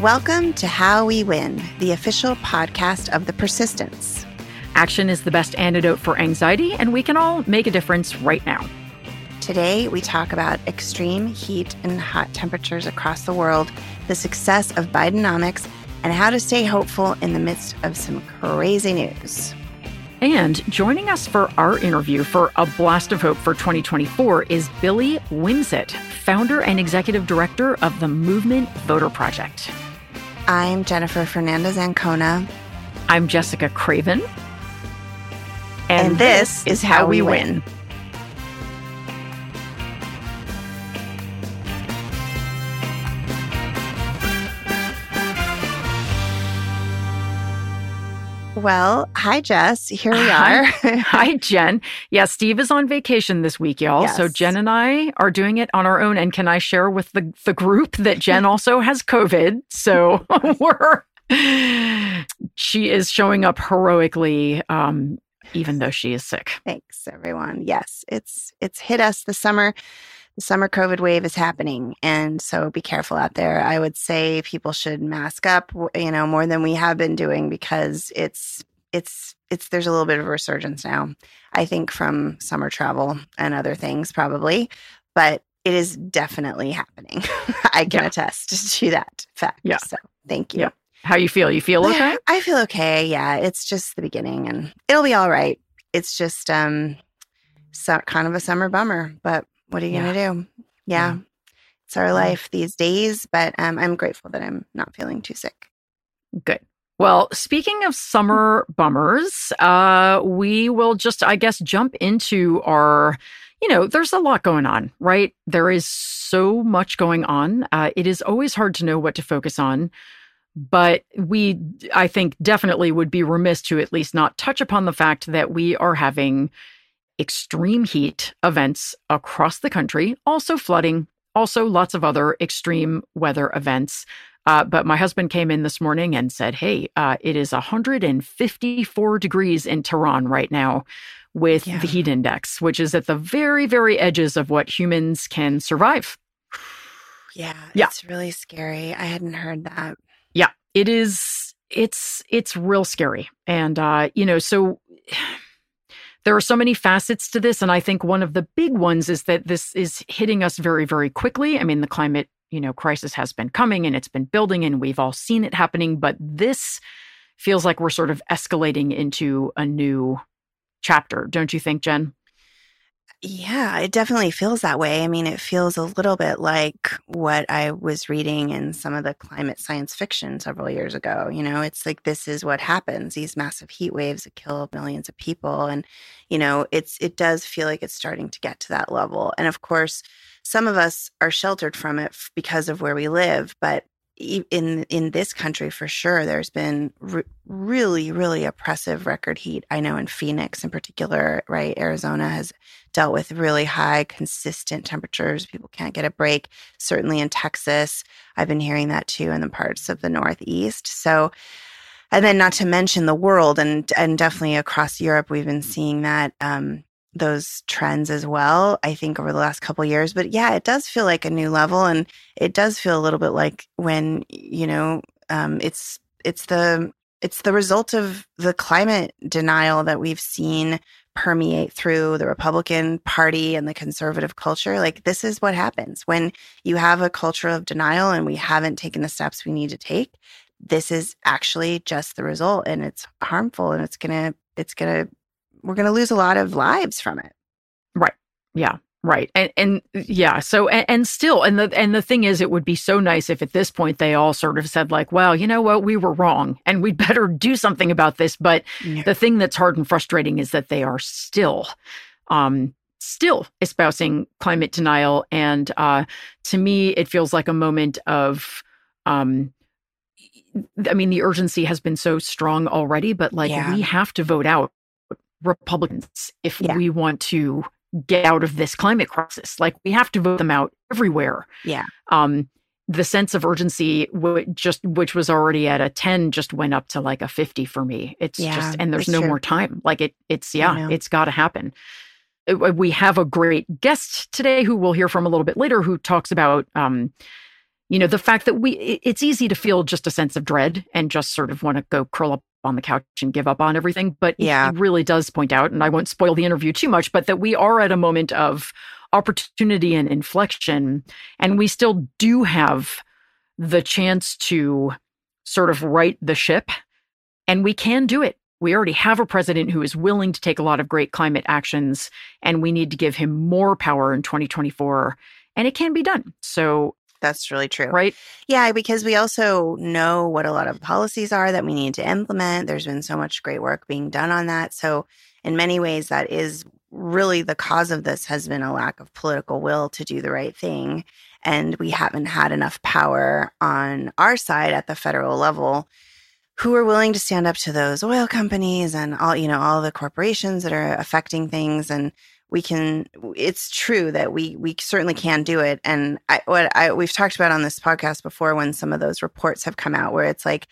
Welcome to How We Win, the official podcast of The Persistence. Action is the best antidote for anxiety, and we can all make a difference right now. Today, we talk about extreme heat and hot temperatures across the world, the success of Bidenomics, and how to stay hopeful in the midst of some crazy news. And joining us for our interview for A Blast of Hope for 2024 is Billy Wimsatt, founder and executive director of the Movement Voter Project. I'm Jenifer Fernandez Ancona. I'm Jessica Craven. And, and this, this, is How We Win. win. Well, hi, Jess. Here we are. hi, Jen. Yeah, Steve is on vacation this week, y'all. Yes. So Jen and I are doing it on our own. And can I share with the, the group that Jen also has COVID? So we're, she is showing up heroically, um, even though she is sick. Thanks, everyone. Yes, it's, it's hit us this summer summer COVID wave is happening. And so be careful out there. I would say people should mask up, you know, more than we have been doing because it's, it's, it's, there's a little bit of a resurgence now, I think from summer travel and other things probably, but it is definitely happening. I can yeah. attest to that fact. Yeah. So thank you. Yeah. How you feel? You feel okay? I feel okay. Yeah. It's just the beginning and it'll be all right. It's just, um, so, kind of a summer bummer, but what are you yeah. going to do? Yeah. yeah. It's our life these days, but um, I'm grateful that I'm not feeling too sick. Good. Well, speaking of summer bummers, uh, we will just, I guess, jump into our, you know, there's a lot going on, right? There is so much going on. Uh, it is always hard to know what to focus on. But we, I think, definitely would be remiss to at least not touch upon the fact that we are having extreme heat events across the country, also flooding, also lots of other extreme weather events. Uh, but my husband came in this morning and said, Hey, uh, it is 154 degrees in Tehran right now with yeah. the heat index, which is at the very, very edges of what humans can survive. Yeah, yeah. It's really scary. I hadn't heard that. Yeah, it is. It's, it's real scary. And, uh, you know, so there are so many facets to this. And I think one of the big ones is that this is hitting us very, very quickly. I mean, the climate, you know, crisis has been coming and it's been building and we've all seen it happening. But this feels like we're sort of escalating into a new chapter. Don't you think, Jen? Yeah, it definitely feels that way. I mean, it feels a little bit like what I was reading in some of the climate science fiction several years ago. You know, it's like this is what happens, these massive heat waves that kill millions of people and you know, it's it does feel like it's starting to get to that level. And of course, some of us are sheltered from it because of where we live, but in in this country for sure there's been re- really really oppressive record heat i know in phoenix in particular right arizona has dealt with really high consistent temperatures people can't get a break certainly in texas i've been hearing that too in the parts of the northeast. So and then not to mention the world and and definitely across europe we've been seeing that um, those trends as well i think over the last couple years. But yeah it does feel like a new level and it does feel a little bit like when you know um, it's it's the it's the result of the climate denial that we've seen permeate through the republican party and the conservative culture like this is what happens when you have a culture of denial and we haven't taken the steps we need to take this is actually just the result and it's harmful and it's gonna it's gonna we're to lose a lot of lives from it. Right. Yeah. Right. And and yeah, so and, and, still and the and the thing is it would be so nice if at this point they all sort of said like, well, you know what, we were wrong and we'd better do something about this, but yeah. the thing that's hard and frustrating is that they are still um still espousing climate denial and uh to me it feels like a moment of um I mean, the urgency has been so strong already, but like yeah. we have to vote out Republicans if yeah. we want to get out of this climate crisis. Like we have to vote them out everywhere. Yeah. Um, the sense of urgency w- just which was already at a 10 just went up to like a 50 for me it's yeah, just and there's no true. more time like it it's yeah it's got to happen we have a great guest today who we'll hear from a little bit later who talks about um you know, the fact that we, it's easy to feel just a sense of dread and just sort of want to go curl up on the couch and give up on everything. But yeah. he really does point out, and I won't spoil the interview too much, but that we are at a moment of opportunity and inflection. And we still do have the chance to sort of right the ship. And we can do it. We already have a president who is willing to take a lot of great climate actions, and we need to give him more power in 2024. And it can be done. So that's really true. Right. Yeah, because we also know what a lot of policies are that we need to implement. There's been so much great work being done on that. So, in many ways, that is really the cause of this has been a lack of political will to do the right thing. And we haven't had enough power on our side at the federal level who are willing to stand up to those oil companies and all, you know, all the corporations that are affecting things. And we can it's true that we we certainly mm-hmm. can do it and I, what I we've talked about on this podcast before when some of those reports have come out where it's like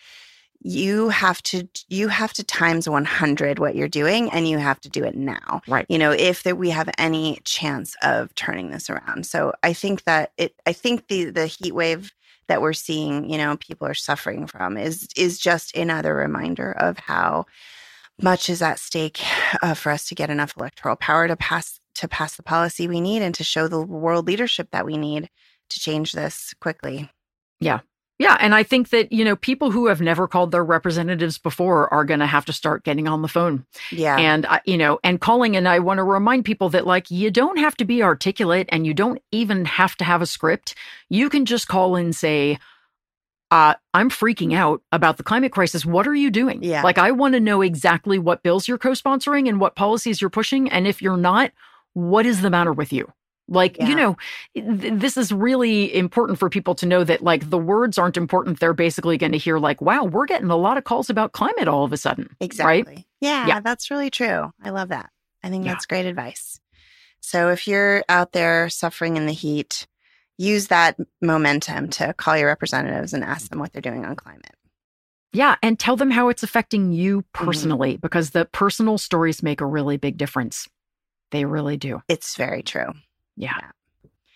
you have to you have to times 100 what you're doing and you have to do it now right. you know if that we have any chance of turning this around. So i think that it i think the the heat wave that we're seeing you know people are suffering from is is just another reminder of how much is at stake uh, for us to get enough electoral power to pass to pass the policy we need and to show the world leadership that we need to change this quickly. Yeah. Yeah, and I think that, you know, people who have never called their representatives before are going to have to start getting on the phone. Yeah. And uh, you know, and calling and I want to remind people that like you don't have to be articulate and you don't even have to have a script. You can just call and say, uh, I'm freaking out about the climate crisis. What are you doing? Yeah. Like, I want to know exactly what bills you're co sponsoring and what policies you're pushing. And if you're not, what is the matter with you? Like, yeah. you know, th- this is really important for people to know that, like, the words aren't important. They're basically going to hear, like, wow, we're getting a lot of calls about climate all of a sudden. Exactly. Right? Yeah, Yeah. that's really true. I love that. I think Yeah. that's great advice. So if you're out there suffering in the heat, use that momentum to call your representatives and ask them what they're doing on climate. Yeah. And tell them how it's affecting you Mm-hmm. personally, because the personal stories make a really big difference. They really do. It's very true. Yeah. Yeah.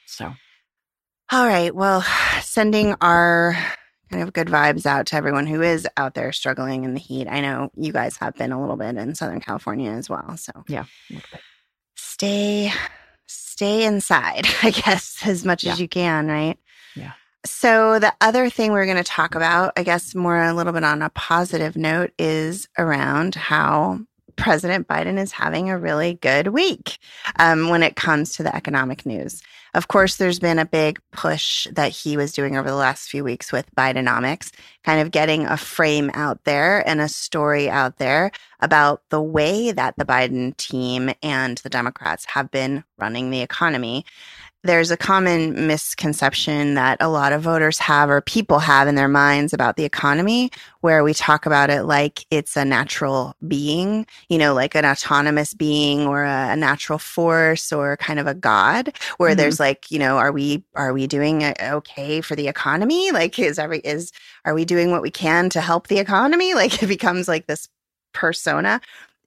So, All right. Well, sending our kind of good vibes out to everyone who is out there struggling in the heat. I know you guys have been a little bit in Southern California as well. So yeah. a little bit. stay stay inside, I guess, as much as you can, right? Yeah. So the other thing we're going to talk about, I guess more a little bit on a positive note is around how President Biden is having a really good week um, when it comes to the economic news. Of course, there's been a big push that he was doing over the last few weeks with Bidenomics, kind of getting a frame out there and a story out there about the way that the Biden team and the Democrats have been running the economy. There's a common misconception that a lot of voters have or people have in their minds about the economy, where we talk about it like it's a natural being, you know, like an autonomous being or a, natural force or kind of a god, where Mhm. there's like, you know, are we are we doing uh, okay for the economy? Like, is every is are we doing what we can to help the economy? Like, it becomes like this persona.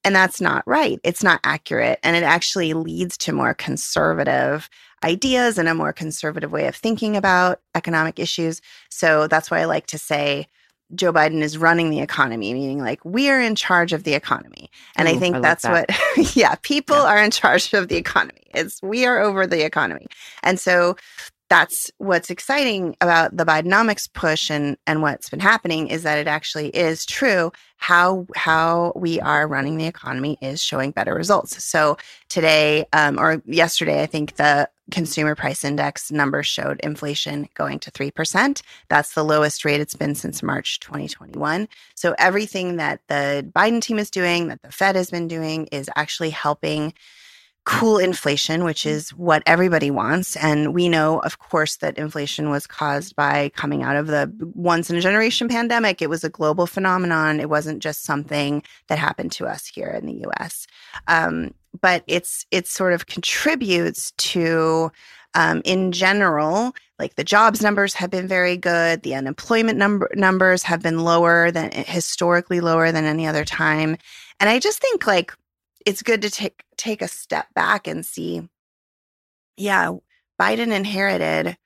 And that's not right. It's not accurate. And it actually leads to more conservative ideas and a more conservative way of thinking about economic issues. So that's why I like to say Joe Biden is running the economy, meaning like we are in charge of the economy. And I think I that's that. what, yeah, people Yeah. are in charge of the economy. It's we are over the economy. And so that's what's exciting about the Bidenomics push and and what's been happening is that it actually is true how how we are running the economy is showing better results. So today um, or yesterday, I think the consumer price index numbers showed inflation going to three percent. That's the lowest rate it's been since March 2021. So everything that the Biden team is doing, that the Fed has been doing, is actually helping cool inflation, which is what everybody wants. And we know, of course, that inflation was caused by coming out of the once in a generation pandemic. It was a global phenomenon. It wasn't just something that happened to us here in the US. Um, but it's it sort of contributes to um, in general, like the jobs numbers have been very good. The unemployment number numbers have been lower than historically lower than any other time. And I just think like it's good to take take a step back and see yeah biden inherited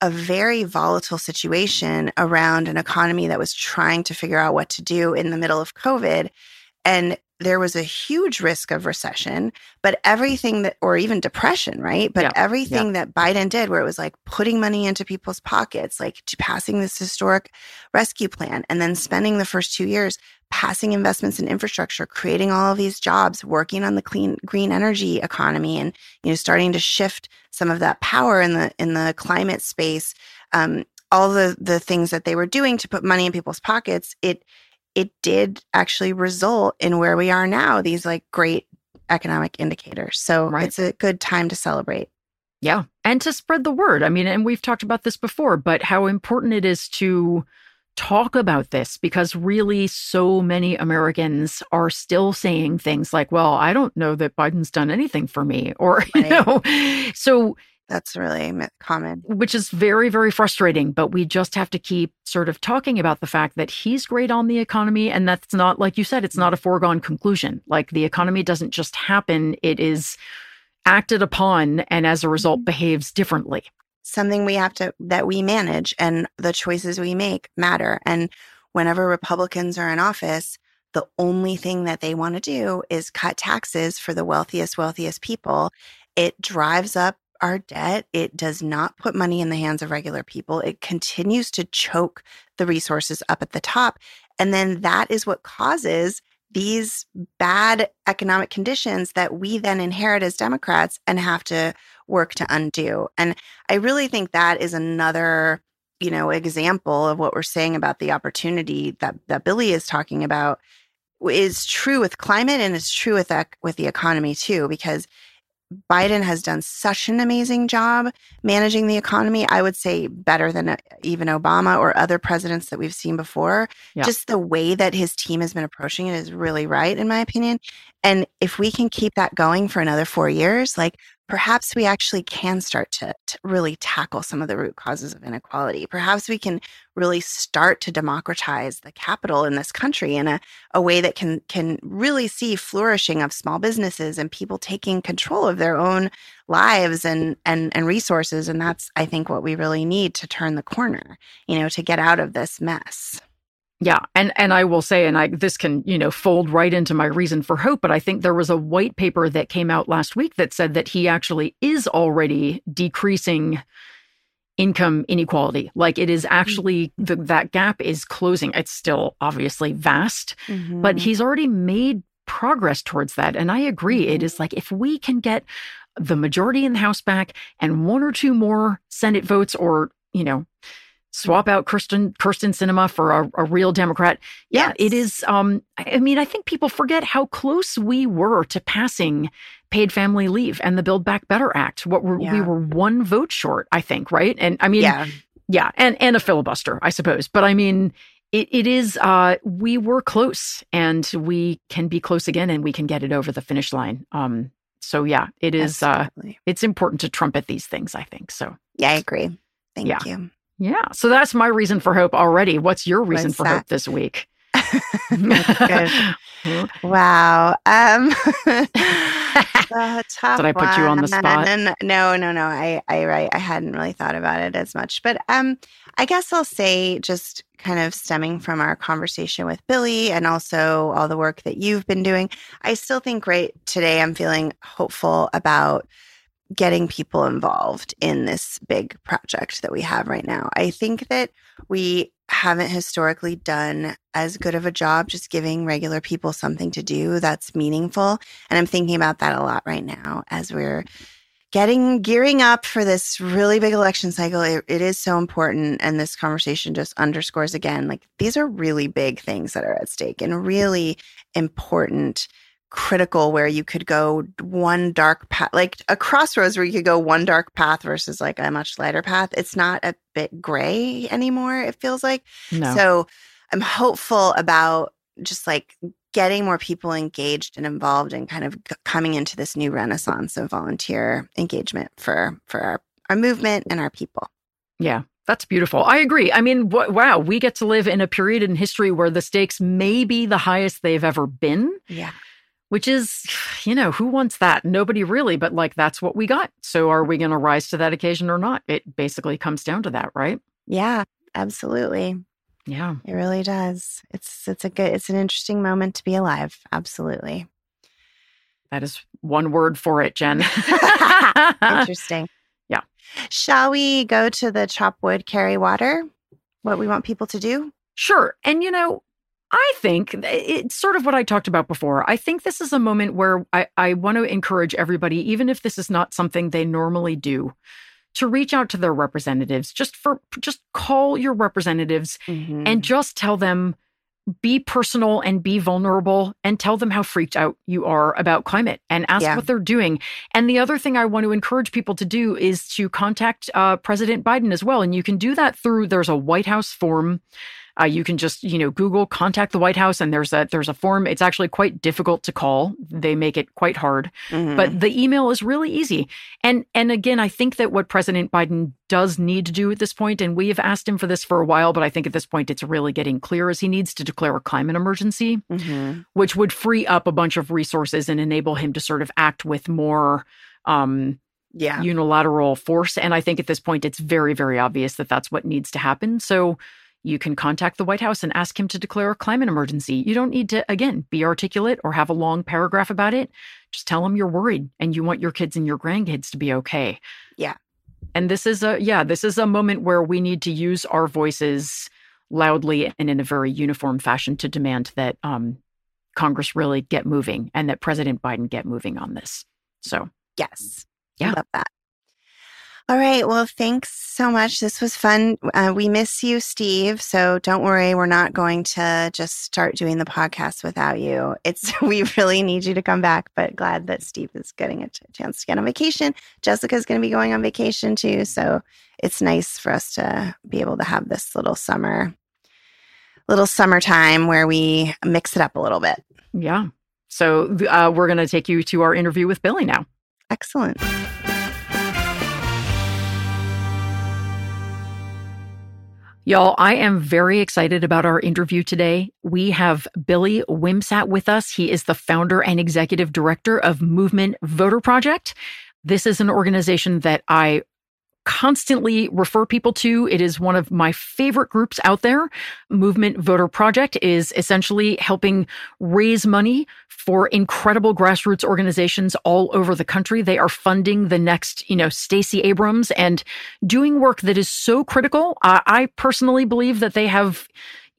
a very volatile situation around an economy that was trying to figure out what to do in the middle of COVID. And there was a huge risk of recession, but everything that, or even depression, right? But Yeah, everything yeah. that Biden did, where it was like putting money into people's pockets, like to passing this historic rescue plan, and then spending the first two years passing investments in infrastructure, creating all of these jobs, working on the clean green energy economy, and you know starting to shift some of that power in the in the climate space. Um, all the the things that they were doing to put money in people's pockets, it it did actually result in where we are now. These like great economic indicators. So Right. it's a good time to celebrate. Yeah. And to spread the word. I mean, and we've talked about this before, but how important it is to talk about this because really so many Americans are still saying things like, well, I don't know that Biden's done anything for me or, you know, so That's really common. which is very, very frustrating. But we just have to keep sort of talking about the fact that he's great on the economy. And that's not, like you said, it's not a foregone conclusion. Like the economy doesn't just happen, it is acted upon and as a result mm-hmm. behaves differently. something we have to that we manage and the choices we make matter and whenever republicans are in office the only thing that they want to do is cut taxes for the wealthiest wealthiest people it drives up our debt it does not put money in the hands of regular people. It continues to choke the resources up at the top. And then that is what causes these bad economic conditions that we then inherit as democrats and have to work to undo. And I really think that is another, you know, example of what we're saying about the opportunity that that Billy is talking about. Is true with climate and it's true with ec- with the economy too because Biden has done such an amazing job managing the economy. I would say better than uh, even Obama or other presidents that we've seen before. Yeah. Just the way that his team has been approaching it is really right, in my opinion. And if we can keep that going for another four years, like perhaps we actually can start to, to really tackle some of the root causes of inequality. Perhaps we can really start to democratize the capital in this country in a, a way that can can really see flourishing of small businesses and people taking control of their own lives and and and resources. And that's I think what we really need to turn the corner, you know, to get out of this mess. Yeah, and and I will say, and I this can you know fold right into my reason for hope, but I think there was a white paper that came out last week that said that he actually is already decreasing income inequality. Like it is actually mm-hmm. the, that gap is closing. It's still obviously vast, mm-hmm. but he's already made progress towards that. And I agree. It is mm-hmm. like if we can get the majority in the House back and one or two more Senate votes, or you know, swap out Kyrsten Kyrsten Sinema for a, a real Democrat. Yeah, Yes. it is. Um, I mean, I think people forget how close we were to passing paid family leave and the Build Back Better Act. What were we were one vote short, I think, right? And I mean, yeah, yeah, and and a filibuster, I suppose. But I mean, it, it is. Uh, we were close, and we can be close again, and we can get it over the finish line. Um, so yeah, it is. Uh, it's important to trumpet these things. I think so. yeah, I agree. Thank Yeah. you. Yeah. So that's my reason for hope already. What's your reason What's for that? hope this week? Wow. Um, Did I put you on the spot? one. No, no, no. I, I, right. I hadn't really thought about it as much, but um, I guess I'll say just kind of stemming from our conversation with Billy and also all the work that you've been doing. I still think right today I'm feeling hopeful about getting people involved in this big project that we have right now. I think that we haven't historically done as good of a job just giving regular people something to do that's meaningful. And I'm thinking about that a lot right now as we're getting gearing up for this really big election cycle. It, it is so important. And this conversation just underscores again like these are really big things that are at stake and really important critical where you could go one dark path like a crossroads where you could go one dark path versus like a much lighter path it's not a bit gray anymore it feels like no. so I'm hopeful about just like getting more people engaged and involved and kind of coming into this new renaissance of volunteer engagement for for our, our movement and our people. Yeah, that's beautiful. I agree. I mean, w- wow, we get to live in a period in history where the stakes may be the highest they've ever been, Yeah. Which is, you know, who wants that? Nobody really, but like that's what we got. So are we going to rise to that occasion or not? It basically comes down to that, right? Yeah, absolutely. Yeah. It really does. It's it's a good it's an interesting moment to be alive. Absolutely. That is one word for it, Jen. interesting. Yeah. Shall we go to the chop wood, carry water? What we want people to do? Sure. And you know, I think it's sort of what I talked about before. I think this is a moment where I, I want to encourage everybody, even if this is not something they normally do, to reach out to their representatives. Just for just call your representatives mm-hmm. and just tell them, be personal and be vulnerable and tell them how freaked out you are about climate and ask yeah. what they're doing. And the other thing I want to encourage people to do is to contact uh, President Biden as well. And you can do that through there's a White House form uh, you can just you know Google contact the White House, and there's a there's a form. It's actually quite difficult to call. They make it quite hard, mm-hmm. but the email is really easy. And and again, I think that what President Biden does need to do at this point, and we have asked him for this for a while, but I think at this point it's really getting clear, is he needs to declare a climate emergency, mm-hmm. which would free up a bunch of resources and enable him to sort of act with more. Um, yeah. unilateral force. And I think at this point, it's very, very obvious that that's what needs to happen. So you can contact the White House and ask him to declare a climate emergency. You don't need to, again, be articulate or have a long paragraph about it. Just tell him you're worried and you want your kids and your grandkids to be okay. Yeah. And this is a, yeah, this is a moment where we need to use our voices loudly and in a very uniform fashion to demand that um, Congress really get moving and that President Biden get moving on this. So, yes. Yeah. I love that. All right. Well, thanks so much. This was fun. Uh, we miss you, Steve. So don't worry. We're not going to just start doing the podcast without you. It's, we really need you to come back, but glad that Steve is getting a t- chance to get on vacation. Jessica's going to be going on vacation too. So it's nice for us to be able to have this little summer, little summertime where we mix it up a little bit. Yeah. So uh, we're going to take you to our interview with Billy now. Excellent. Y'all, I am very excited about our interview today. We have Billy Wimsatt with us. He is the founder and executive director of Movement Voter Project. This is an organization that I constantly refer people to. It is one of my favorite groups out there. Movement Voter Project is essentially helping raise money for incredible grassroots organizations all over the country. They are funding the next, you know, Stacey Abrams and doing work that is so critical. I personally believe that they have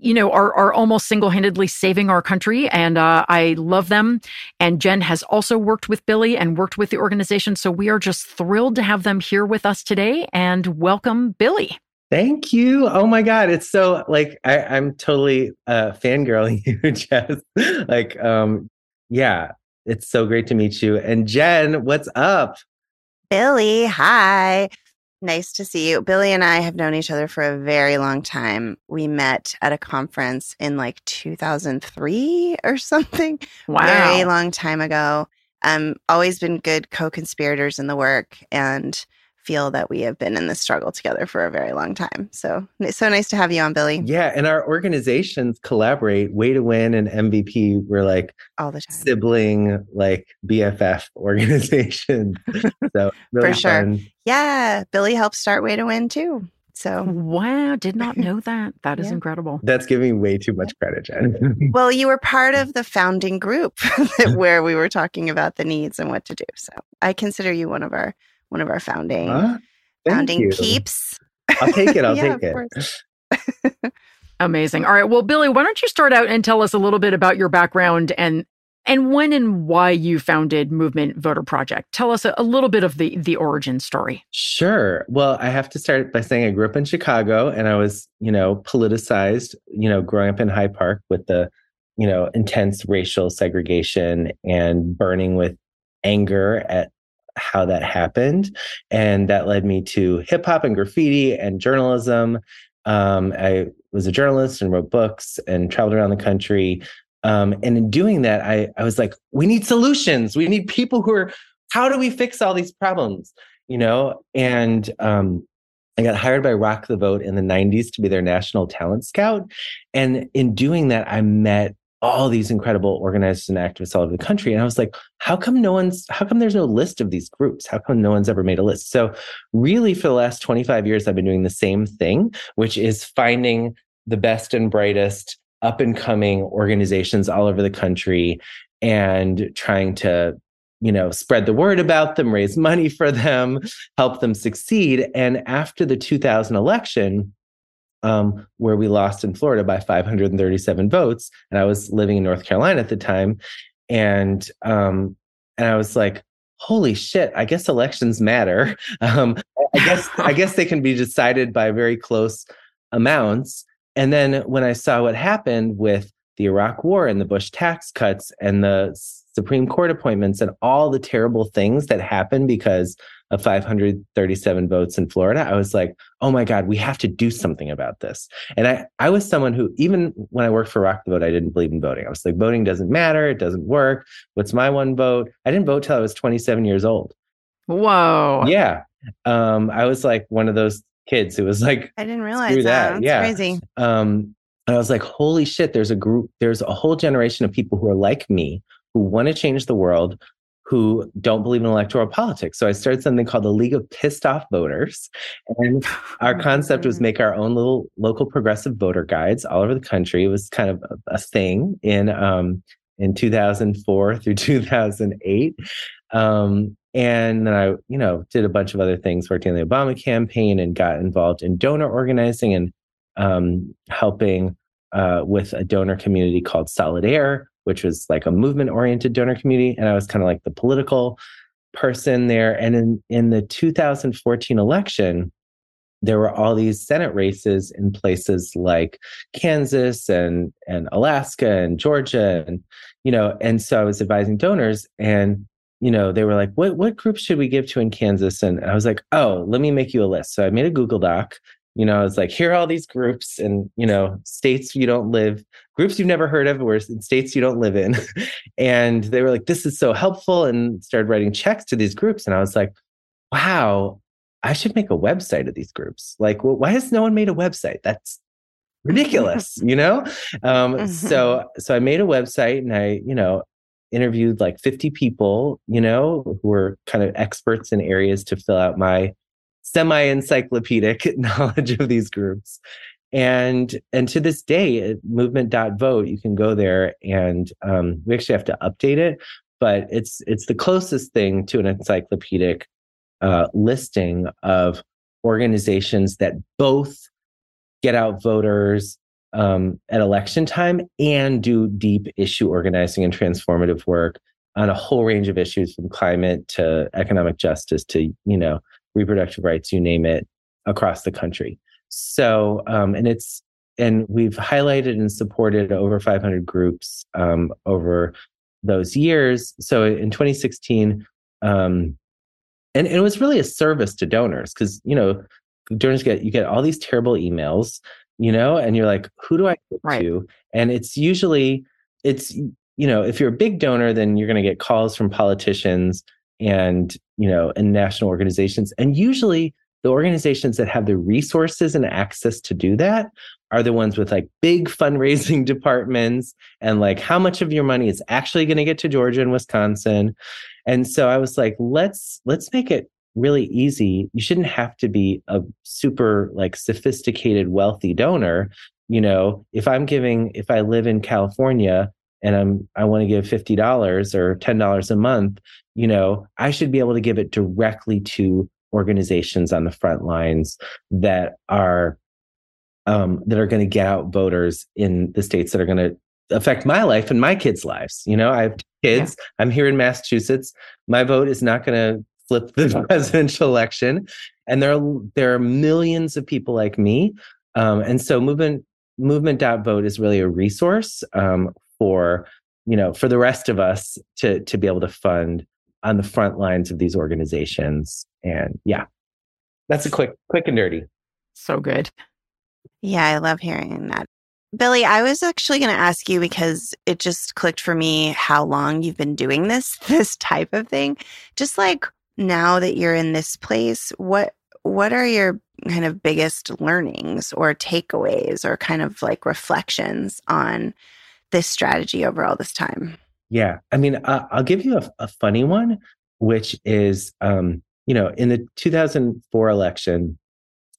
you know, are, are almost single handedly saving our country. And uh, I love them. And Jen has also worked with Billy and worked with the organization. So we are just thrilled to have them here with us today and welcome Billy. Thank you. Oh my God. It's so like I, am totally uh fangirling you, Jess. like, um, yeah, it's so great to meet you. And Jen, what's up? Billy, hi. Nice to see you. Billy and I have known each other for a very long time. We met at a conference in like 2003 or something. Wow. Very long time ago. Um, always been good co conspirators in the work and feel that we have been in this struggle together for a very long time. So it's so nice to have you on, Billy. Yeah, and our organizations collaborate. Way to Win and MVP were like all the time sibling, like BFF organizations. so really for sure, fun. yeah. Billy helped start Way to Win too. So wow, did not know that. That is yeah. incredible. That's giving way too much credit, Jen. well, you were part of the founding group where we were talking about the needs and what to do. So I consider you one of our one of our founding huh? founding you. peeps. I'll take it. I'll yeah, take it. Amazing. All right. Well, Billy, why don't you start out and tell us a little bit about your background and and when and why you founded Movement Voter Project. Tell us a, a, little bit of the the origin story. Sure. Well, I have to start by saying I grew up in Chicago and I was, you know, politicized, you know, growing up in Hyde Park with the, you know, intense racial segregation and burning with anger at how that happened. And that led me to hip hop and graffiti and journalism. Um, I was a journalist and wrote books and traveled around the country. Um, and in doing that, I, I was like, we need solutions. We need people who are, how do we fix all these problems? You know, and um, I got hired by Rock the Vote in the 90s to be their national talent scout. And in doing that, I met all these incredible organizers and activists all over the country. And I was like, how come no one's, how come there's no list of these groups? How come no one's ever made a list? So, really, for the last 25 years, I've been doing the same thing, which is finding the best and brightest up and coming organizations all over the country and trying to you know spread the word about them raise money for them help them succeed and after the 2000 election um, where we lost in Florida by 537 votes. And I was living in North Carolina at the time. And um, and I was like, holy shit, I guess elections matter. Um, I guess I guess they can be decided by very close amounts. And then when I saw what happened with the Iraq war and the Bush tax cuts and the Supreme Court appointments and all the terrible things that happened because of 537 votes in Florida, I was like, oh my God, we have to do something about this. And I, I was someone who, even when I worked for Rock the Vote, I didn't believe in voting. I was like, voting doesn't matter. It doesn't work. What's my one vote? I didn't vote till I was 27 years old. Whoa. Yeah. Um, I was like one of those kids who was like, I didn't realize that. that. That's yeah. crazy. Um, and I was like, holy shit, there's a group, there's a whole generation of people who are like me, who want to change the world, who don't believe in electoral politics. So I started something called the League of Pissed Off Voters. And our concept was make our own little local progressive voter guides all over the country. It was kind of a, a thing in um, in 2004 through 2008. Um, and then I, you know, did a bunch of other things, worked in the Obama campaign and got involved in donor organizing and um, helping uh, with a donor community called Solidaire, which was like a movement oriented donor community. And I was kind of like the political person there. And in, in the 2014 election, there were all these Senate races in places like Kansas and, and Alaska and Georgia. And, you know, and so I was advising donors and, you know, they were like, what, what groups should we give to in Kansas? And I was like, oh, let me make you a list. So I made a Google Doc you know, it's like here are all these groups and you know states you don't live, groups you've never heard of, or in states you don't live in, and they were like, "This is so helpful," and started writing checks to these groups, and I was like, "Wow, I should make a website of these groups. Like, well, why has no one made a website? That's ridiculous, you know." Um, mm-hmm. So, so I made a website, and I, you know, interviewed like 50 people, you know, who were kind of experts in areas to fill out my semi encyclopedic knowledge of these groups. And and to this day, movement.vote, you can go there and um, we actually have to update it, but it's it's the closest thing to an encyclopedic uh, listing of organizations that both get out voters um, at election time and do deep issue organizing and transformative work on a whole range of issues from climate to economic justice to you know reproductive rights, you name it, across the country. So, um, and it's, and we've highlighted and supported over 500 groups um, over those years. So in 2016, um, and, and it was really a service to donors because, you know, donors get, you get all these terrible emails, you know, and you're like, who do I go right. to? And it's usually, it's, you know, if you're a big donor, then you're going to get calls from politicians and you know and national organizations and usually the organizations that have the resources and access to do that are the ones with like big fundraising departments and like how much of your money is actually going to get to Georgia and Wisconsin. And so I was like, let's let's make it really easy. You shouldn't have to be a super like sophisticated wealthy donor. You know, if I'm giving if I live in California and I'm I want to give $50 or $10 a month, you know, I should be able to give it directly to organizations on the front lines that are um, that are going to get out voters in the states that are going to affect my life and my kids' lives. You know, I have kids. Yeah. I'm here in Massachusetts. My vote is not going to flip the presidential election, and there are there are millions of people like me. Um, and so movement movement.vote is really a resource um, for you know for the rest of us to to be able to fund on the front lines of these organizations. And yeah. That's a quick quick and dirty. So good. Yeah i love hearing that. Billy i was actually going to ask you because it just clicked for me how long you've been doing this this type of thing. Just like now that you're in this place what what are your kind of biggest learnings or takeaways or kind of like reflections on this strategy over all this time? Yeah. I mean, uh, I'll give you a, a, funny one, which is, um, you know, in the 2004 election,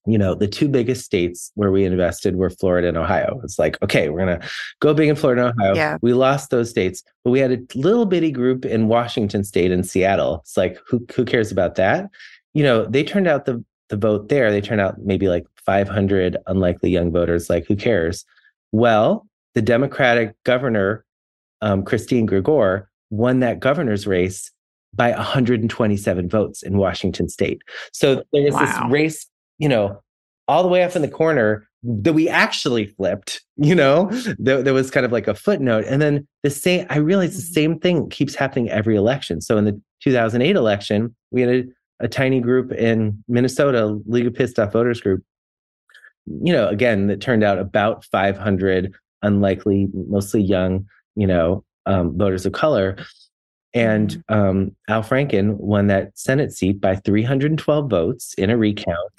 you know, the two biggest states where we invested were Florida and Ohio. It's like, okay, we're going to go big in Florida and Ohio. Yeah. We lost those states, but we had a little bitty group in Washington state and Seattle. It's like, who, who cares about that? You know, they turned out the, the vote there. They turned out maybe like 500 unlikely young voters. Like, who cares? Well, the Democratic governor, um, Christine Gregoire, won that governor's race by 127 votes in Washington state. So there was wow. this race you know, all the way up in the corner that we actually flipped, you know, there, there, was kind of like a footnote. And then the same, I realized the mm-hmm. same thing keeps happening every election. So in the 2008 election, we had a, a tiny group in Minnesota, League of Pissed Off Voters group, you know, again, that turned out about 500 unlikely, mostly young, you know, um, voters of color. And mm-hmm. um, Al Franken won that Senate seat by 312 votes in a recount.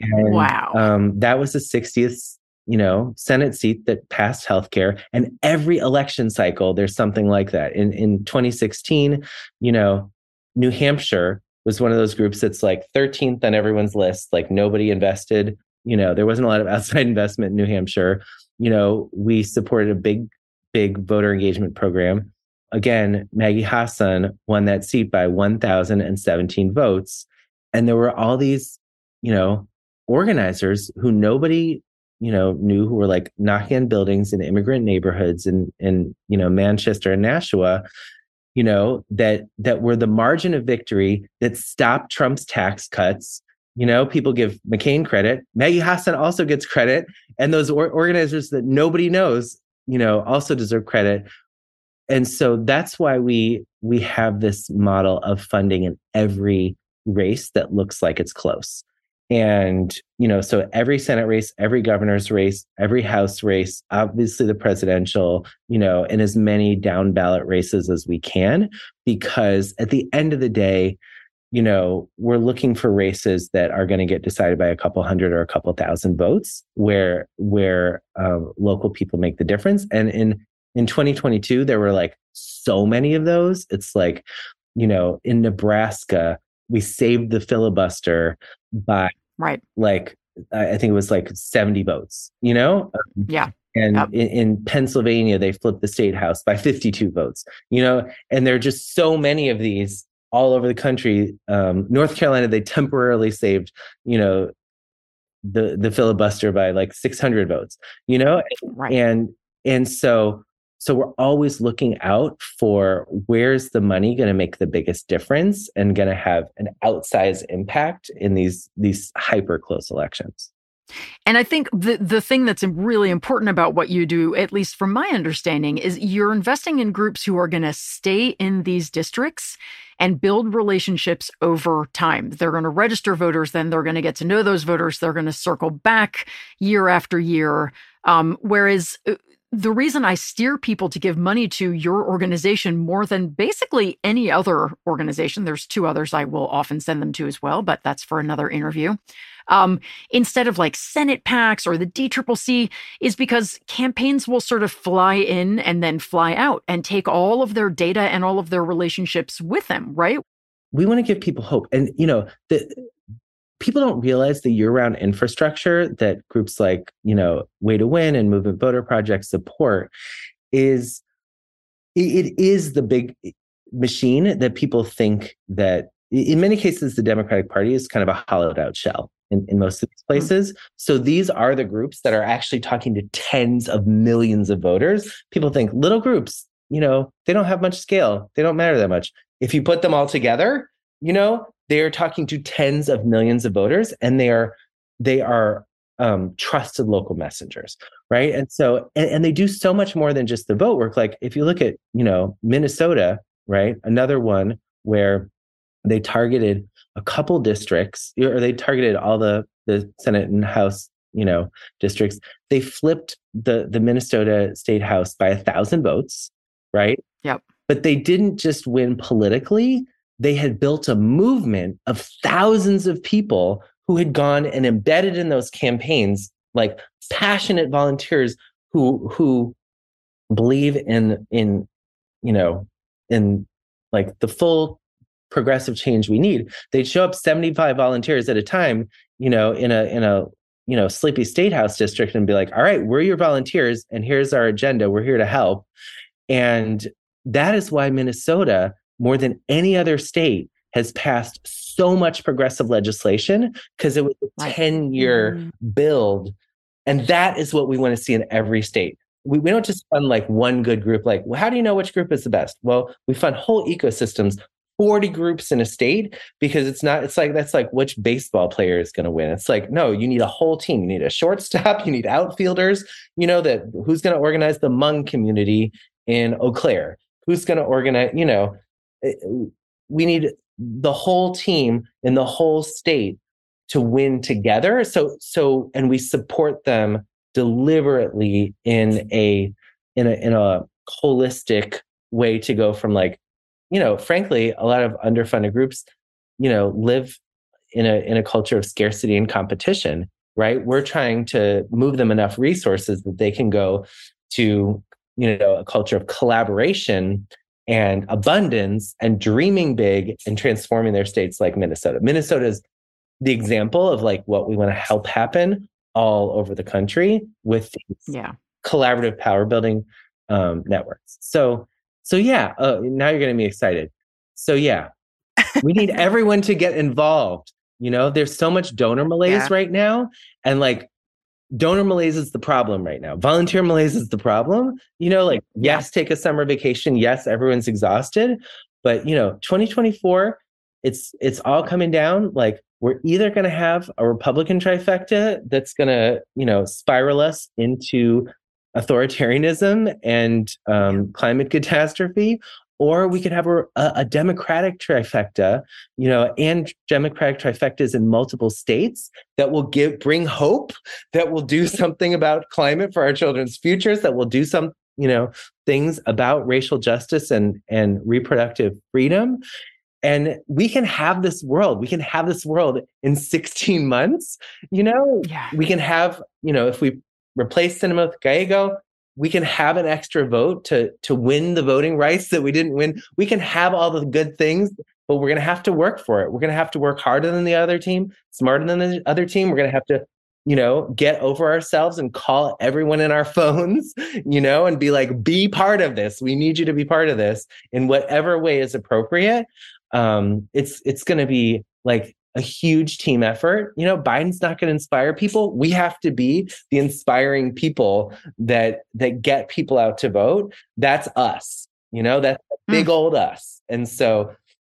And, wow. Um, that was the 60th, you know, Senate seat that passed healthcare. And every election cycle, there's something like that. In in 2016, you know, New Hampshire was one of those groups that's like 13th on everyone's list. Like nobody invested. You know, there wasn't a lot of outside investment in New Hampshire. You know, we supported a big, big voter engagement program again, Maggie Hassan won that seat by 1,017 votes. And there were all these, you know, organizers who nobody, you know, knew who were like knocking on buildings in immigrant neighborhoods in, in, you know, Manchester and Nashua, you know, that, that were the margin of victory that stopped Trump's tax cuts. You know, people give McCain credit. Maggie Hassan also gets credit. And those or- organizers that nobody knows, you know, also deserve credit and so that's why we we have this model of funding in every race that looks like it's close and you know so every senate race every governor's race every house race obviously the presidential you know and as many down ballot races as we can because at the end of the day you know we're looking for races that are going to get decided by a couple hundred or a couple thousand votes where where um, local people make the difference. And in in 2022 there were like so many of those. It's like you know in nebraska we saved the filibuster by right. like i think it was like 70 votes you know? Yeah. And yep. in, in, pennsylvania they flipped the state house by 52 votes you know? And there are just so many of these all over the country um, north carolina they temporarily saved you know the the filibuster by like 600 votes you know right. and and so so we're always looking out for where's the money going to make the biggest difference and going to have an outsized impact in these these hyper close elections. And I think the the thing that's really important about what you do, at least from my understanding, is you're investing in groups who are going to stay in these districts and build relationships over time. They're going to register voters, then they're going to get to know those voters. They're going to circle back year after year. Um, whereas uh, the reason I steer people to give money to your organization more than basically any other organization, there's two others I will often send them to as well, but that's for another interview. Um, instead of like Senate PACs or the DCCC, is because campaigns will sort of fly in and then fly out and take all of their data and all of their relationships with them, right? We want to give people hope. And, you know, the, people don't realize the year-round infrastructure that groups like you know way to win and movement voter project support is it is the big machine that people think that in many cases the democratic party is kind of a hollowed out shell in, in most of these hmm. places. So these are the groups that are actually talking to tens of millions of voters. People think little groups you know they don't have much scale. They don't matter that much. If you put them all together you know they are talking to tens of millions of voters and they are they are um, trusted local messengers right? And so and, and they do so much more than just the vote work. Like if you look at you know minnesota right? Another one where they targeted a couple districts or they targeted all the the senate and house you know districts. They flipped the the minnesota state house by a thousand votes right? Yep. But they didn't just win politically. They had built a movement of thousands of people who had gone and embedded in those campaigns, like passionate volunteers who who believe in in you know in like the full progressive change we need. They'd show up 75 volunteers at a time you know in a in a you know sleepy state house district and be like all right we're your volunteers and here's our agenda. We're here to help. And that is why minnesota more than any other state has passed so much progressive legislation because it was a 10 year mm-hmm. build. And that is what we want to see in every state. We, we don't just fund like one good group like well how do you know which group is the best? Well we fund whole ecosystems 40 groups in a state because it's not it's like that's like which baseball player is going to win. It's like no you need a whole team. You need a shortstop you need outfielders you know that who's going to organize the Hmong community in eau claire? Who's going to organize you know eh, we need the whole team in the whole state to win together. So so and we support them deliberately in a in a in a holistic way to go from like you know frankly a lot of underfunded groups you know live in a in a culture of scarcity and competition right we're trying to move them enough resources that they can go to you know a culture of collaboration and abundance and dreaming big and transforming their states like minnesota minnesota is the example of like what we want to help happen all over the country with yeah. collaborative power building um, networks. So, so yeah, uh, now you're getting me excited. So yeah, we need everyone to get involved. You know, there's so much donor malaise yeah. right now, and like donor malaise is the problem right now. Volunteer malaise is the problem. You know, like yes, take a summer vacation. Yes, everyone's exhausted, but you know, 2024, it's it's all coming down. Like we're either going to have a Republican trifecta that's going to, you know, spiral us into authoritarianism and um, climate catastrophe, or we could have a, a, democratic trifecta, you know, and democratic trifectas in multiple states that will give bring hope, that will do something about climate for our children's futures, that will do some, you know, things about racial justice and and reproductive freedom, and we can have this world we can have this world in 16 months you know? Yeah. we can have you know if we replace Sinema with gallego we can have an extra vote to to win the voting rights that we didn't win. We can have all the good things but we're going to have to work for it. We're going to have to work harder than the other team smarter than the other team. We're going to have to you know get over ourselves and call everyone in our phones you know and be like be part of this. We need you to be part of this in whatever way is appropriate. Um, it's it's going to be like a huge team effort. You know, Biden's not going to inspire people. We have to be the inspiring people that that get people out to vote. That's us. You know, that's big mm. old us. And so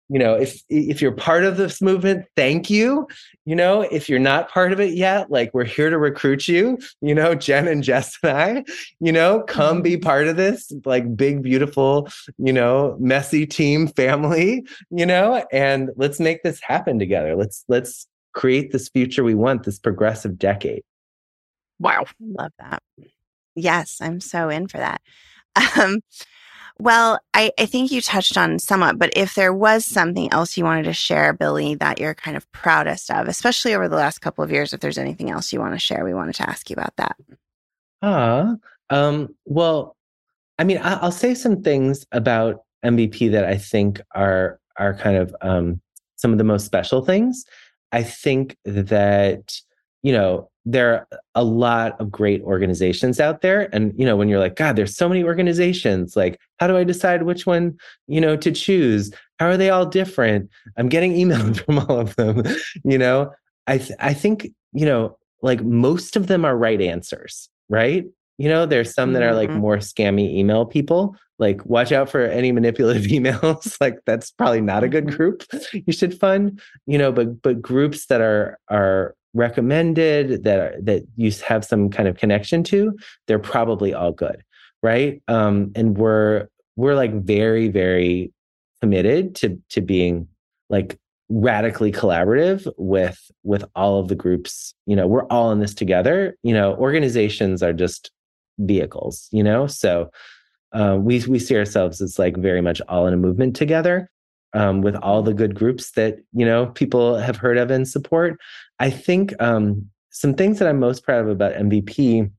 you know if if you're part of this movement thank you. You know if you're not part of it yet like we're here to recruit you you know jen and jess and i you know come be mm-hmm. part of this like big beautiful you know messy team family you know and let's make this happen together. Let's let's create this future we want this progressive decade. Wow. Love that. Yes i'm so in for that. Um well, I, I think you touched on somewhat, but if there was something else you wanted to share, Billy, that you're kind of proudest of, especially over the last couple of years, if there's anything else you want to share, we wanted to ask you about that. Ah, um, well, I mean, I, will say some things about MVP that I think are are kind of um, some of the most special things. I think that you know there are a lot of great organizations out there. And you know when you're like god there's so many organizations. Like how do i decide which one you know to choose? How are they all different? I'm getting emails from all of them you know? I th- i think you know like most of them are right answers right? You know there's some that are like mm-hmm. more scammy email people. Like watch out for any manipulative emails. Like that's probably not a good mm-hmm. group you should fund you know? But but groups that are are recommended that that you have some kind of connection to they're probably all good right? Um and we're we're like very very committed to to being like radically collaborative with with all of the groups you know we're all in this together you know organizations are just vehicles you know? So uh, we we see ourselves as like very much all in a movement together um, with all the good groups that you know people have heard of and support. I think um, some things that I'm most proud of about MVP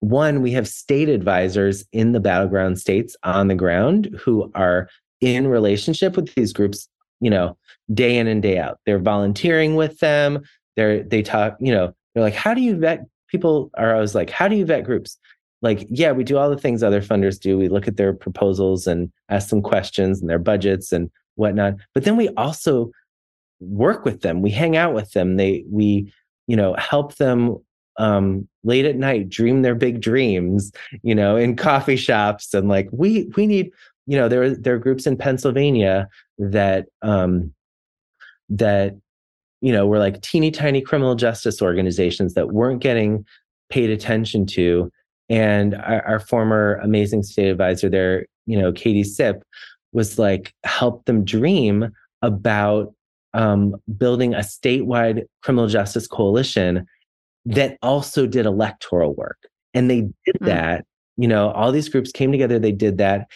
one, we have state advisors in the battleground states on the ground who are in relationship with these groups, you know, day in and day out. They're volunteering with them. They're they talk, you know, they're like, how do you vet people are always like, how do you vet groups? Like, yeah, we do all the things other funders do. We look at their proposals and ask them questions and their budgets and whatnot. But then we also work with them. We hang out with them. They we, you know, help them um late at night dream their big dreams, you know, in coffee shops and like we we need, you know, there there are groups in Pennsylvania that um that you know were like teeny tiny criminal justice organizations that weren't getting paid attention to and our, our former amazing state advisor there you know katie sipp was like help them dream about um, building a statewide criminal justice coalition that also did electoral work. And they did mm. that you know all these groups came together they did that.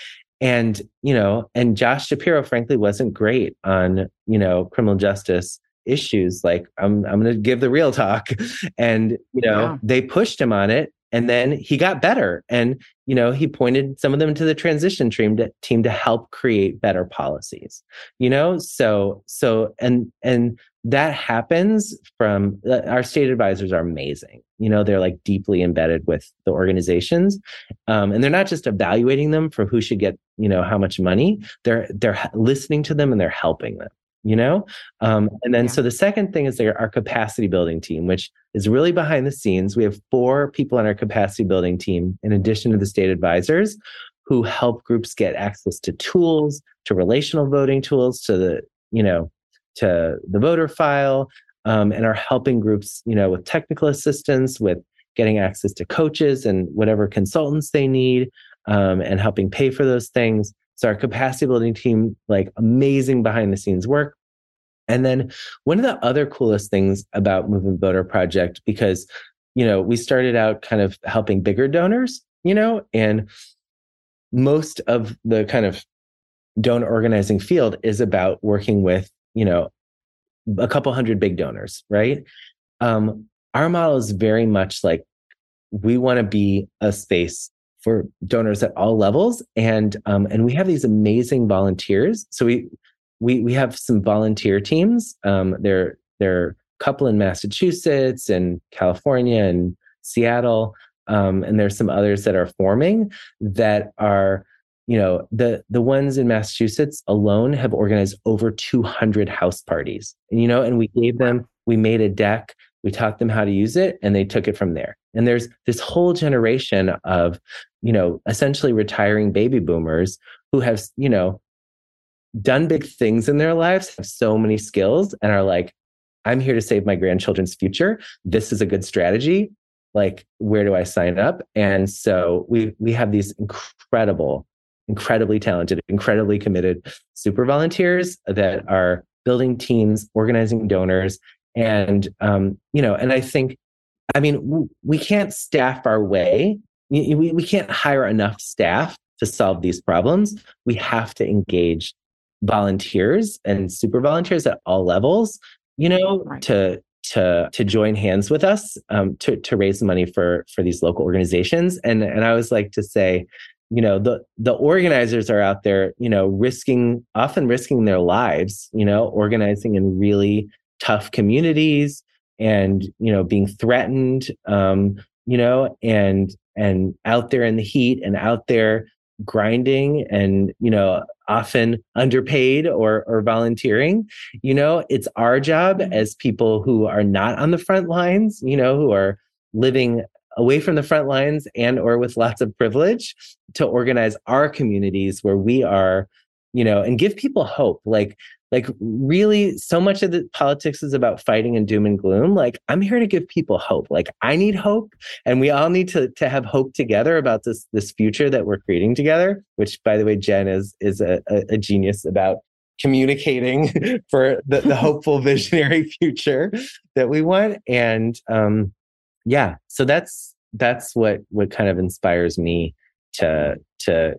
And you know and josh shapiro frankly wasn't great on you know criminal justice issues. Like i'm i'm going to give the real talk. And you know yeah. they pushed him on it and then he got better and you know he pointed some of them to the transition team to, team to help create better policies you know? So so and and that happens from uh, our state advisors are amazing you know? They're like deeply embedded with the organizations um, and they're not just evaluating them for who should get you know how much money they're they're listening to them and they're helping them you know? Um, and then yeah. so the second thing is our capacity building team which is really behind the scenes. We have four people on our capacity building team in addition to the state advisors who help groups get access to tools to relational voting tools to the you know to the voter file um, and are helping groups you know with technical assistance with getting access to coaches and whatever consultants they need um, and helping pay for those things so our capacity building team, like amazing behind the scenes work. And then one of the other coolest things about Movement Voter Project, because, you know, we started out kind of helping bigger donors, you know, and most of the kind of donor organizing field is about working with, you know, a couple hundred big donors, right? Um, our model is very much like we want to be a space for donors at all levels, and um, and we have these amazing volunteers. So we we we have some volunteer teams. Um, they're they're a couple in Massachusetts and California and Seattle, um, and there's some others that are forming that are you know the the ones in massachusetts alone have organized over 200 house parties and you know and we gave them we made a deck we taught them how to use it and they took it from there and there's this whole generation of you know essentially retiring baby boomers who have you know done big things in their lives have so many skills and are like i'm here to save my grandchildren's future. This is a good strategy. Like where do i sign up? And so we we have these incredible incredibly talented incredibly committed super volunteers that are building teams organizing donors and um, you know and i think i mean we can't staff our way. We, we can't hire enough staff to solve these problems. We have to engage volunteers and super volunteers at all levels you know right. to to to join hands with us um, to to raise money for for these local organizations. And and i always like to say you know the the organizers are out there you know risking often risking their lives you know organizing in really tough communities and you know being threatened um, you know and and out there in the heat and out there grinding and you know often underpaid or or volunteering you know it's our job mm-hmm. as people who are not on the front lines you know who are living away from the front lines and or with lots of privilege to organize our communities where we are you know and give people hope like like really so much of the politics is about fighting and doom and gloom. Like i'm here to give people hope. Like i need hope and we all need to to have hope together about this this future that we're creating together which by the way jen is is a, a, a genius about communicating for the, the hopeful visionary future that we want. And um yeah so that's that's what what kind of inspires me to to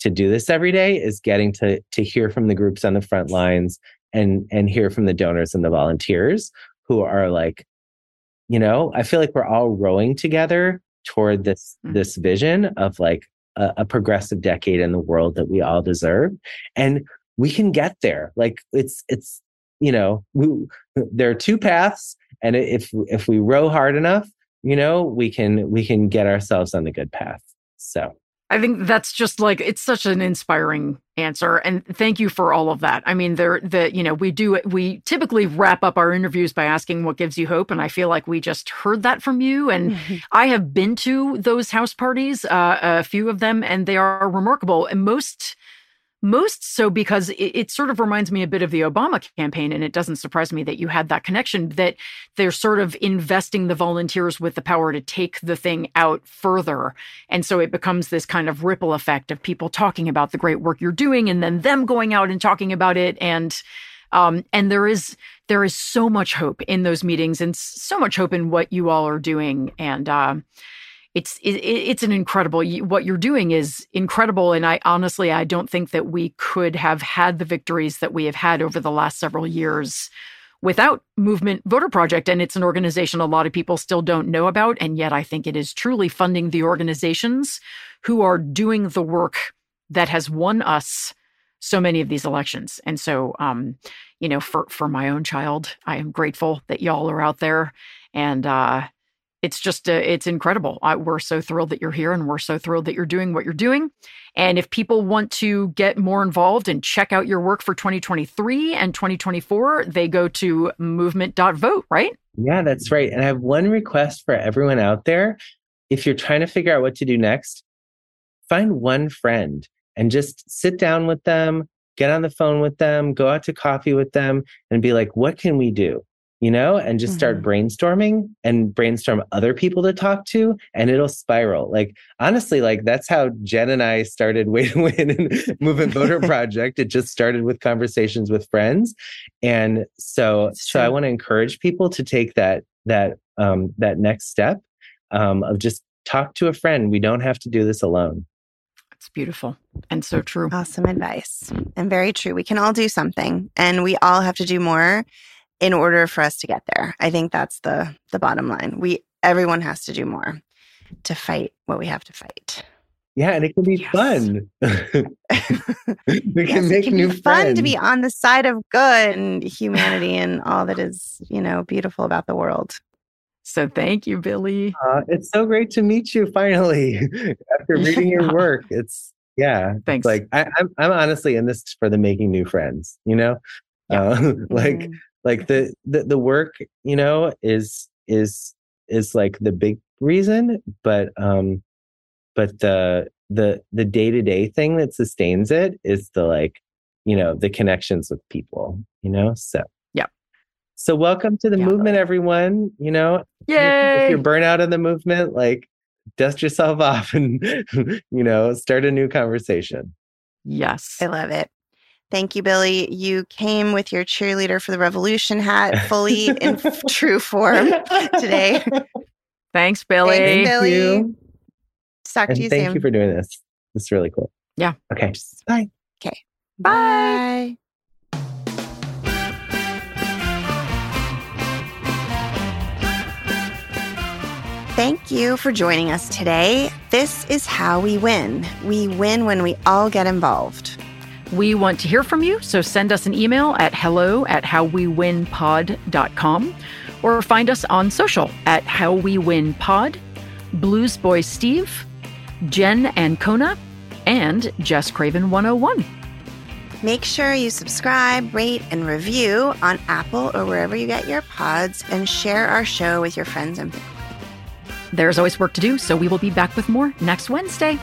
to do this every day is getting to to hear from the groups on the front lines and and hear from the donors and the volunteers who are like you know i feel like we're all rowing together toward this mm-hmm. this vision of like a, a progressive decade in the world that we all deserve. And we can get there. Like it's it's you know we, there are two paths and if if we row hard enough you know we can we can get ourselves on the good path. So I think that's just like it's such an inspiring answer and thank you for all of that. I mean there the you know we do we typically wrap up our interviews by asking what gives you hope and I feel like we just heard that from you and I have been to those house parties uh, a few of them and they are remarkable and most most so because it, it, sort of reminds me a bit of the Obama campaign. And it doesn't surprise me that you had that connection that they're sort of investing the volunteers with the power to take the thing out further. And so it becomes this kind of ripple effect of people talking about the great work you're doing and then them going out and talking about it. And, um, and there is, there is so much hope in those meetings and so much hope in what you all are doing. And, uh, it's it, it's an incredible what you're doing is incredible. And i honestly i don't think that we could have had the victories that we have had over the last several years without movement voter project. And it's an organization a lot of people still don't know about. And yet i think it is truly funding the organizations who are doing the work that has won us so many of these elections. And so um you know for for my own child i am grateful that y'all are out there. And uh it's just uh, it's incredible. I, we're so thrilled that you're here, and we're so thrilled that you're doing what you're doing. And if people want to get more involved and check out your work for 2023 and 2024, they go to movement.vote, right? Yeah, that's right. And I have one request for everyone out there. If you're trying to figure out what to do next, find one friend and just sit down with them, get on the phone with them, go out to coffee with them, and be like, what can we do? You know, and just start mm-hmm. brainstorming and brainstorm other people to talk to, and it'll spiral. Like, honestly, like that's how Jen and I started Way to Win and Movement Voter Project. It just started with conversations with friends. And so, so I want to encourage people to take that, that, um, that next step um, of just talk to a friend. We don't have to do this alone. It's beautiful and so true. Awesome advice and very true. We can all do something and we all have to do more in order for us to get there. I think that's the the bottom line. We everyone has to do more to fight what we have to fight. Yeah, and it can be yes. fun. we can yes, make it can new be fun to be on the side of good and humanity and all that is, you know, beautiful about the world. So thank you, Billy. Uh, it's so great to meet you finally after reading your work. It's yeah, thanks. It's like I, am I'm, I'm honestly in this for the making new friends. You know, yeah. uh, like mm like the, the the work you know is is is like the big reason but um but the the the day-to-day thing that sustains it is the like you know the connections with people you know so. Yeah. So welcome to the yeah. movement everyone you know? Yay! if you're burnt out in the movement like dust yourself off and you know start a new conversation. Yes. I love it Thank you, Billy. You came with your cheerleader for the revolution hat fully in true form today. Thanks, Billy. Thanks, Billy. You. Talk and to you thank soon. you for doing this. It's really cool. Yeah. Okay. Bye. Okay. Bye. Thank you for joining us today. This is how we win. We win when we all get involved. We want to hear from you, so send us an email at hello at howwewinpod.com or find us on social at howwewinpod, Blues Boy Steve, Jen and Ancona, and Jess Craven 101. Make sure you subscribe, rate, and review on Apple or wherever you get your pods and share our show with your friends and family. There's always work to do, so we will be back with more next Wednesday.